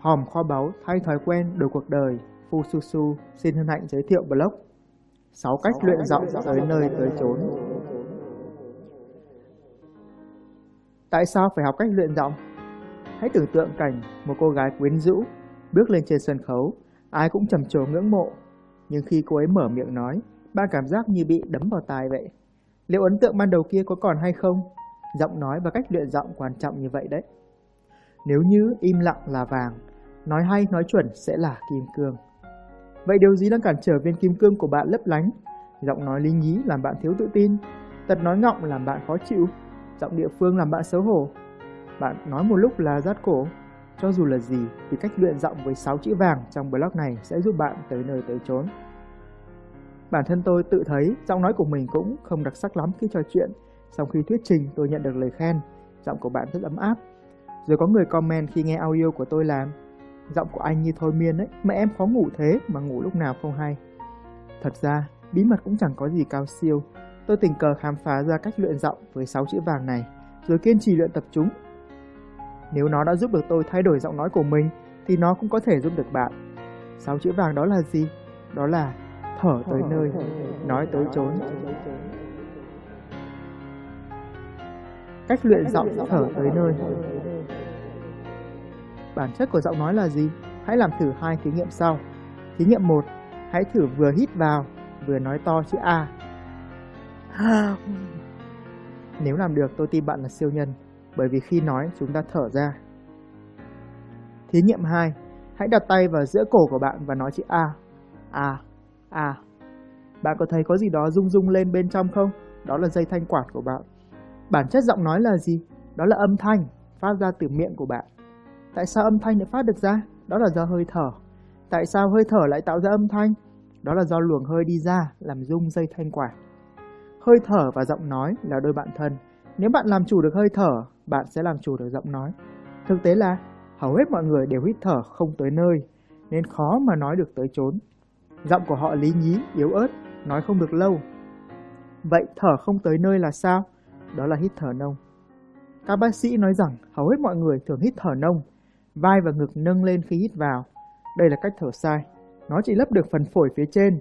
Hòm kho báu thay thói quen đổi cuộc đời, Phu Su Su xin hân hạnh giới thiệu blog 6 cách luyện giọng tới nơi tới chốn. Tại sao phải học cách luyện giọng? Hãy tưởng tượng cảnh một cô gái quyến rũ bước lên trên sân khấu, ai cũng trầm trồ ngưỡng mộ. Nhưng khi cô ấy mở miệng nói, ba cảm giác như bị đấm vào tai vậy. Liệu ấn tượng ban đầu kia có còn hay không? Giọng nói và cách luyện giọng quan trọng như vậy đấy. Nếu như im lặng là vàng, nói hay nói chuẩn sẽ là kim cương. Vậy điều gì đang cản trở viên kim cương của bạn lấp lánh? Giọng nói lý nhí làm bạn thiếu tự tin, tật nói ngọng làm bạn khó chịu, giọng địa phương làm bạn xấu hổ. Bạn nói một lúc là rát cổ. Cho dù là gì thì cách luyện giọng với 6 chữ vàng trong blog này sẽ giúp bạn tới nơi tới chốn. Bản thân tôi tự thấy giọng nói của mình cũng không đặc sắc lắm khi trò chuyện. Sau khi thuyết trình tôi nhận được lời khen, giọng của bạn rất ấm áp. Rồi có người comment khi nghe audio của tôi làm Giọng của anh như thôi miên ấy, mà em khó ngủ thế mà ngủ lúc nào không hay. Thật ra, bí mật cũng chẳng có gì cao siêu. Tôi tình cờ khám phá ra cách luyện giọng với 6 chữ vàng này, rồi kiên trì luyện tập chúng. Nếu nó đã giúp được tôi thay đổi giọng nói của mình, thì nó cũng có thể giúp được bạn. 6 chữ vàng đó là gì? Đó là thở tới nơi, nói tới chốn. Cách luyện giọng thở tới nơi. Bản chất của giọng nói là gì? Hãy làm thử hai thí nghiệm sau. Thí nghiệm 1, hãy thử vừa hít vào, vừa nói to chữ A. Nếu làm được, tôi tin bạn là siêu nhân, bởi vì khi nói chúng ta thở ra. Thí nghiệm 2, hãy đặt tay vào giữa cổ của bạn và nói chữ A. A, A. Bạn có thấy có gì đó rung rung lên bên trong không? Đó là dây thanh quản của bạn. Bản chất giọng nói là gì? Đó là âm thanh phát ra từ miệng của bạn. Tại sao âm thanh lại phát được ra? Đó là do hơi thở. Tại sao hơi thở lại tạo ra âm thanh? Đó là do luồng hơi đi ra làm rung dây thanh quản. Hơi thở và giọng nói là đôi bạn thân. Nếu bạn làm chủ được hơi thở, bạn sẽ làm chủ được giọng nói. Thực tế là hầu hết mọi người đều hít thở không tới nơi, nên khó mà nói được tới chốn. Giọng của họ lý nhí, yếu ớt, nói không được lâu. Vậy thở không tới nơi là sao? Đó là hít thở nông. Các bác sĩ nói rằng hầu hết mọi người thường hít thở nông, vai và ngực nâng lên khi hít vào. Đây là cách thở sai. Nó chỉ lấp được phần phổi phía trên,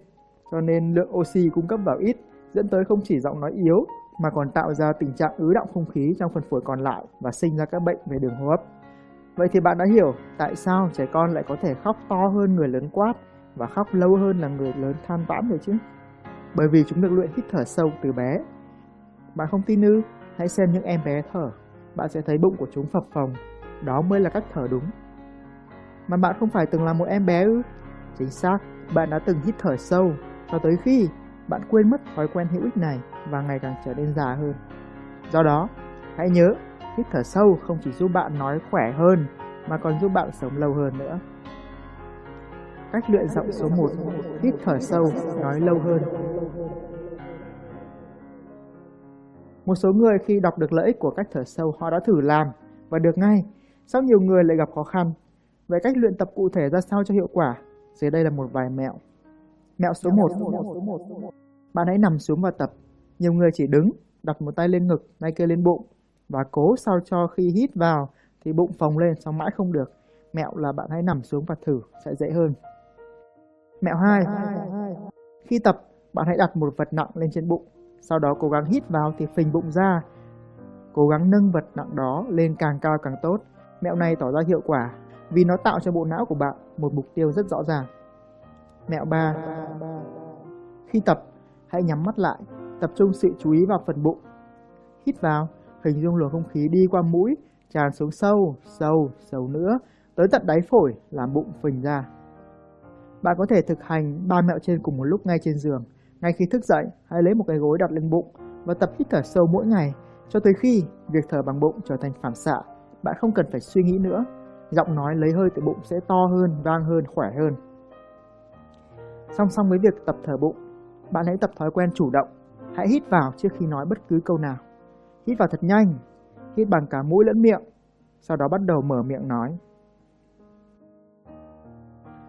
cho nên lượng oxy cung cấp vào ít, dẫn tới không chỉ giọng nói yếu mà còn tạo ra tình trạng ứ động không khí trong phần phổi còn lại và sinh ra các bệnh về đường hô hấp. Vậy thì bạn đã hiểu tại sao trẻ con lại có thể khóc to hơn người lớn quát và khóc lâu hơn là người lớn than vãn rồi chứ? Bởi vì chúng được luyện hít thở sâu từ bé. Bạn không tin ư? Hãy xem những em bé thở, bạn sẽ thấy bụng của chúng phập phồng đó mới là cách thở đúng. Mà bạn không phải từng là một em bé ư? Chính xác, bạn đã từng hít thở sâu cho tới khi bạn quên mất thói quen hữu ích này và ngày càng trở nên già hơn. Do đó, hãy nhớ, hít thở sâu không chỉ giúp bạn nói khỏe hơn mà còn giúp bạn sống lâu hơn nữa. Cách luyện giọng số 1, hít thở sâu, nói lâu hơn. Một số người khi đọc được lợi ích của cách thở sâu họ đã thử làm và được ngay Sao nhiều người lại gặp khó khăn? Vậy cách luyện tập cụ thể ra sao cho hiệu quả? Dưới đây là một vài mẹo. Mẹo số 1. Bạn hãy nằm xuống và tập. Nhiều người chỉ đứng, đặt một tay lên ngực, tay kia lên bụng và cố sao cho khi hít vào thì bụng phồng lên xong mãi không được. Mẹo là bạn hãy nằm xuống và thử sẽ dễ hơn. Mẹo 2. Khi tập, bạn hãy đặt một vật nặng lên trên bụng. Sau đó cố gắng hít vào thì phình bụng ra. Cố gắng nâng vật nặng đó lên càng cao càng tốt. Mẹo này tỏ ra hiệu quả vì nó tạo cho bộ não của bạn một mục tiêu rất rõ ràng. Mẹo 3. Khi tập, hãy nhắm mắt lại, tập trung sự chú ý vào phần bụng. Hít vào, hình dung luồng không khí đi qua mũi, tràn xuống sâu, sâu, sâu nữa, tới tận đáy phổi làm bụng phình ra. Bạn có thể thực hành ba mẹo trên cùng một lúc ngay trên giường. Ngay khi thức dậy, hãy lấy một cái gối đặt lên bụng và tập hít thở sâu mỗi ngày cho tới khi việc thở bằng bụng trở thành phản xạ bạn không cần phải suy nghĩ nữa. Giọng nói lấy hơi từ bụng sẽ to hơn, vang hơn, khỏe hơn. Song song với việc tập thở bụng, bạn hãy tập thói quen chủ động. Hãy hít vào trước khi nói bất cứ câu nào. Hít vào thật nhanh, hít bằng cả mũi lẫn miệng, sau đó bắt đầu mở miệng nói.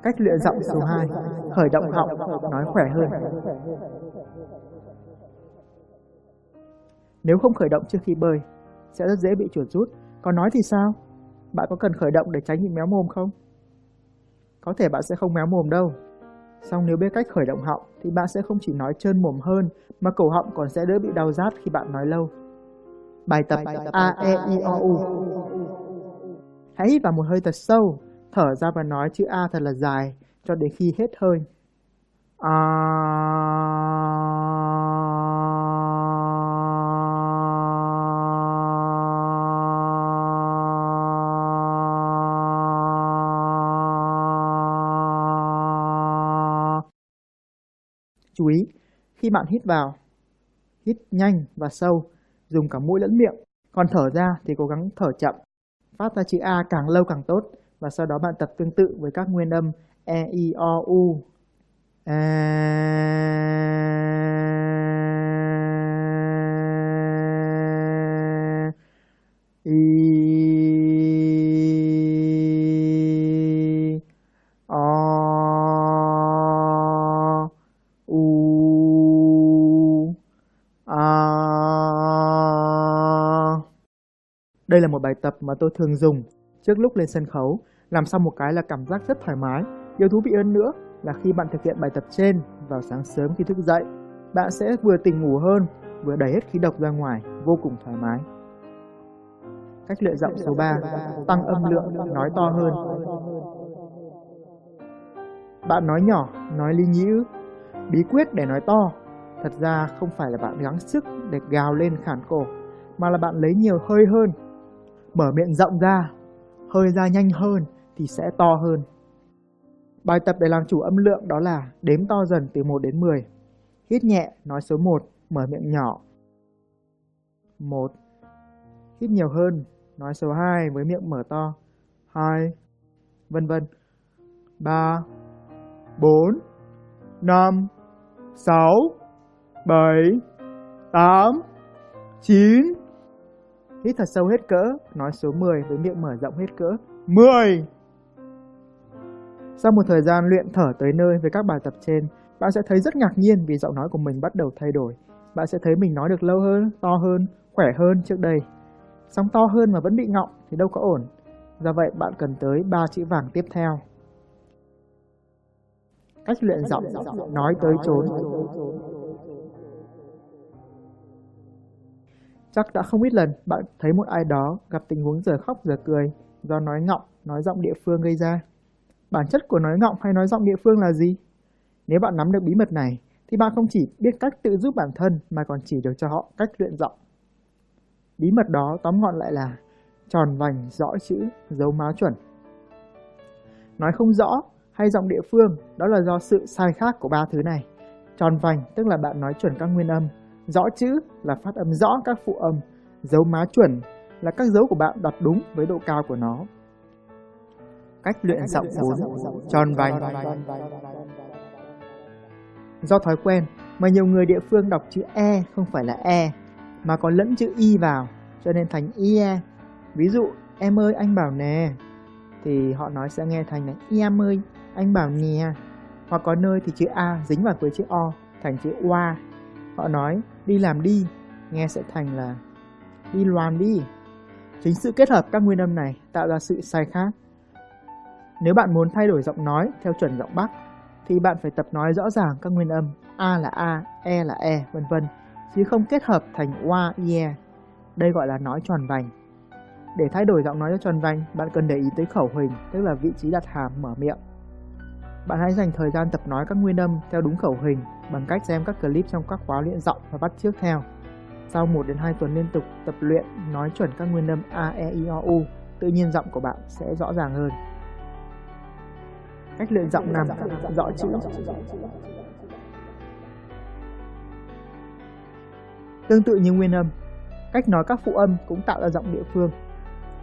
Cách luyện giọng số 2, khởi động họng, nói khỏe hơn. Nếu không khởi động trước khi bơi, sẽ rất dễ bị chuột rút còn nói thì sao? Bạn có cần khởi động để tránh bị méo mồm không? có thể bạn sẽ không méo mồm đâu. Xong nếu biết cách khởi động họng thì bạn sẽ không chỉ nói trơn mồm hơn mà cổ họng còn sẽ đỡ bị đau rát khi bạn nói lâu. Bài tập A, E, I, O, U Hãy hít vào một hơi thật sâu, thở ra và nói chữ A thật là dài cho đến khi hết hơi. A... Chú ý, khi bạn hít vào, hít nhanh và sâu, dùng cả mũi lẫn miệng. Còn thở ra thì cố gắng thở chậm, phát ra chữ A càng lâu càng tốt. Và sau đó bạn tập tương tự với các nguyên âm E, I, O, U. A... Đây là một bài tập mà tôi thường dùng trước lúc lên sân khấu, làm xong một cái là cảm giác rất thoải mái. Điều thú vị hơn nữa là khi bạn thực hiện bài tập trên vào sáng sớm khi thức dậy, bạn sẽ vừa tỉnh ngủ hơn, vừa đẩy hết khí độc ra ngoài, vô cùng thoải mái. Cách luyện giọng số 3, tăng âm lượng, nói to hơn. Bạn nói nhỏ, nói ly nhĩ Bí quyết để nói to, thật ra không phải là bạn gắng sức để gào lên khản cổ, mà là bạn lấy nhiều hơi hơn mở miệng rộng ra, hơi ra nhanh hơn thì sẽ to hơn. Bài tập để làm chủ âm lượng đó là đếm to dần từ 1 đến 10. Hít nhẹ, nói số 1, mở miệng nhỏ. 1. Hít nhiều hơn, nói số 2 với miệng mở to. 2. Vân vân. 3. 4. 5. 6. 7. 8. 9. Hít thật sâu hết cỡ, nói số 10 với miệng mở rộng hết cỡ. 10! Sau một thời gian luyện thở tới nơi với các bài tập trên, bạn sẽ thấy rất ngạc nhiên vì giọng nói của mình bắt đầu thay đổi. Bạn sẽ thấy mình nói được lâu hơn, to hơn, khỏe hơn trước đây. Sóng to hơn mà vẫn bị ngọng thì đâu có ổn. Do vậy bạn cần tới 3 chữ vàng tiếp theo. Cách luyện giọng, nói tới trốn. Chắc đã không ít lần bạn thấy một ai đó gặp tình huống giờ khóc giờ cười do nói ngọng, nói giọng địa phương gây ra. Bản chất của nói ngọng hay nói giọng địa phương là gì? Nếu bạn nắm được bí mật này, thì bạn không chỉ biết cách tự giúp bản thân mà còn chỉ được cho họ cách luyện giọng. Bí mật đó tóm gọn lại là tròn vành, rõ chữ, dấu máu chuẩn. Nói không rõ hay giọng địa phương đó là do sự sai khác của ba thứ này. Tròn vành tức là bạn nói chuẩn các nguyên âm, Rõ chữ là phát âm rõ các phụ âm, dấu má chuẩn là các dấu của bạn đặt đúng với độ cao của nó. Cách luyện giọng 4. Tròn vành Do thói quen mà nhiều người địa phương đọc chữ E không phải là E mà còn lẫn chữ Y vào cho nên thành IE. Ví dụ em ơi anh bảo nè thì họ nói sẽ nghe thành là em ơi anh bảo nè hoặc có nơi thì chữ A dính vào với chữ O thành chữ OA Họ nói đi làm đi, nghe sẽ thành là đi loàn đi. Chính sự kết hợp các nguyên âm này tạo ra sự sai khác. Nếu bạn muốn thay đổi giọng nói theo chuẩn giọng Bắc, thì bạn phải tập nói rõ ràng các nguyên âm A là A, E là E, vân vân, chứ không kết hợp thành oa, ye. Đây gọi là nói tròn vành. Để thay đổi giọng nói cho tròn vành, bạn cần để ý tới khẩu hình, tức là vị trí đặt hàm mở miệng. Bạn hãy dành thời gian tập nói các nguyên âm theo đúng khẩu hình bằng cách xem các clip trong các khóa luyện giọng và bắt chước theo. Sau 1 đến 2 tuần liên tục tập luyện nói chuẩn các nguyên âm A, E, I, O, U, tự nhiên giọng của bạn sẽ rõ ràng hơn. Cách luyện giọng nằm rõ chữ. Tương tự như nguyên âm, cách nói các phụ âm cũng tạo ra giọng địa phương.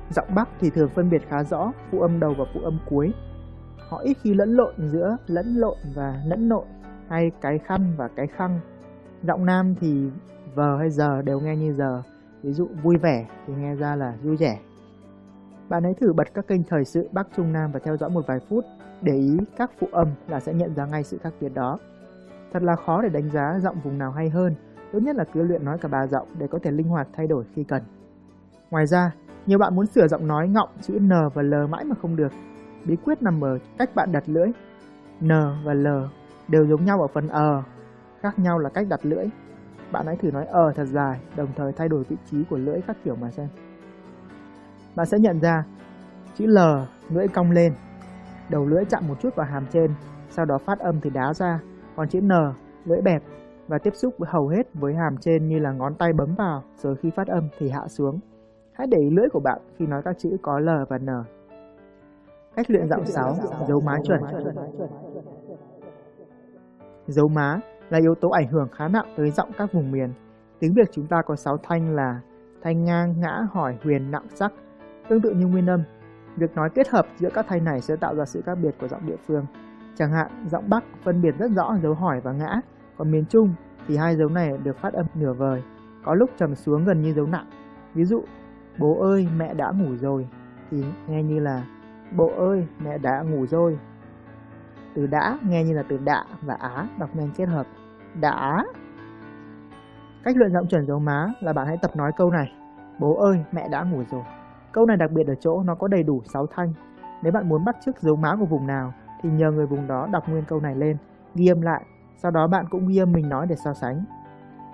Giọng Bắc thì thường phân biệt khá rõ phụ âm đầu và phụ âm cuối. Họ ít khi lẫn lộn giữa lẫn lộn và lẫn lộn hay cái khăn và cái khăn Giọng nam thì vờ hay giờ đều nghe như giờ, ví dụ vui vẻ thì nghe ra là vui vẻ. Bạn hãy thử bật các kênh thời sự Bắc Trung Nam và theo dõi một vài phút, để ý các phụ âm là sẽ nhận ra ngay sự khác biệt đó. Thật là khó để đánh giá giọng vùng nào hay hơn, tốt nhất là cứ luyện nói cả ba giọng để có thể linh hoạt thay đổi khi cần. Ngoài ra, nhiều bạn muốn sửa giọng nói ngọng chữ N và L mãi mà không được bí quyết nằm ở cách bạn đặt lưỡi. N và L đều giống nhau ở phần ờ, khác nhau là cách đặt lưỡi. Bạn hãy thử nói ờ thật dài, đồng thời thay đổi vị trí của lưỡi các kiểu mà xem. Bạn sẽ nhận ra chữ L lưỡi cong lên, đầu lưỡi chạm một chút vào hàm trên, sau đó phát âm thì đá ra, còn chữ N lưỡi bẹp và tiếp xúc với hầu hết với hàm trên như là ngón tay bấm vào rồi khi phát âm thì hạ xuống. Hãy để ý lưỡi của bạn khi nói các chữ có L và N. Cách luyện giọng 6, dấu má chuẩn. Dấu má là yếu tố ảnh hưởng khá nặng tới giọng các vùng miền. Tiếng Việt chúng ta có 6 thanh là thanh ngang, ngã, hỏi, huyền, nặng, sắc. Tương tự như nguyên âm, việc nói kết hợp giữa các thanh này sẽ tạo ra sự khác biệt của giọng địa phương. Chẳng hạn, giọng Bắc phân biệt rất rõ dấu hỏi và ngã, còn miền Trung thì hai dấu này được phát âm nửa vời, có lúc trầm xuống gần như dấu nặng. Ví dụ, bố ơi mẹ đã ngủ rồi thì nghe như là bộ ơi mẹ đã ngủ rồi. Từ đã nghe như là từ đạ và á đọc nên kết hợp. Đã. Cách luyện giọng chuẩn dấu má là bạn hãy tập nói câu này. Bố ơi mẹ đã ngủ rồi. Câu này đặc biệt ở chỗ nó có đầy đủ 6 thanh. Nếu bạn muốn bắt chước dấu má của vùng nào thì nhờ người vùng đó đọc nguyên câu này lên, ghi âm lại sau đó bạn cũng ghi âm mình nói để so sánh.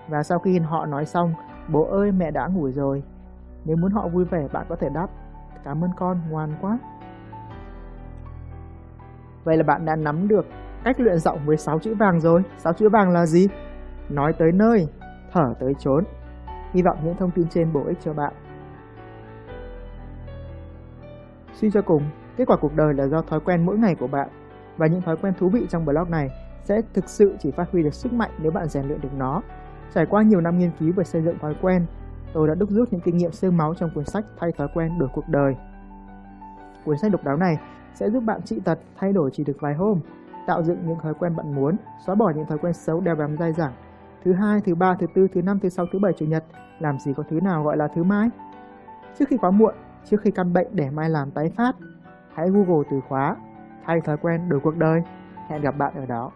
Và sau khi họ nói xong, bố ơi mẹ đã ngủ rồi. Nếu muốn họ vui vẻ bạn có thể đáp, cảm ơn con, ngoan quá. Vậy là bạn đã nắm được cách luyện giọng với 6 chữ vàng rồi. 6 chữ vàng là gì? Nói tới nơi, thở tới chốn. Hy vọng những thông tin trên bổ ích cho bạn. Suy cho cùng, kết quả cuộc đời là do thói quen mỗi ngày của bạn và những thói quen thú vị trong blog này sẽ thực sự chỉ phát huy được sức mạnh nếu bạn rèn luyện được nó. Trải qua nhiều năm nghiên cứu về xây dựng thói quen, tôi đã đúc rút những kinh nghiệm xương máu trong cuốn sách Thay thói quen đổi cuộc đời. Cuốn sách độc đáo này sẽ giúp bạn trị tật thay đổi chỉ được vài hôm, tạo dựng những thói quen bạn muốn, xóa bỏ những thói quen xấu đeo bám dai dẳng. Thứ hai, thứ ba, thứ tư, thứ năm, thứ sáu, thứ bảy, chủ nhật, làm gì có thứ nào gọi là thứ mai? Trước khi quá muộn, trước khi căn bệnh để mai làm tái phát, hãy Google từ khóa thay thói quen đổi cuộc đời. Hẹn gặp bạn ở đó.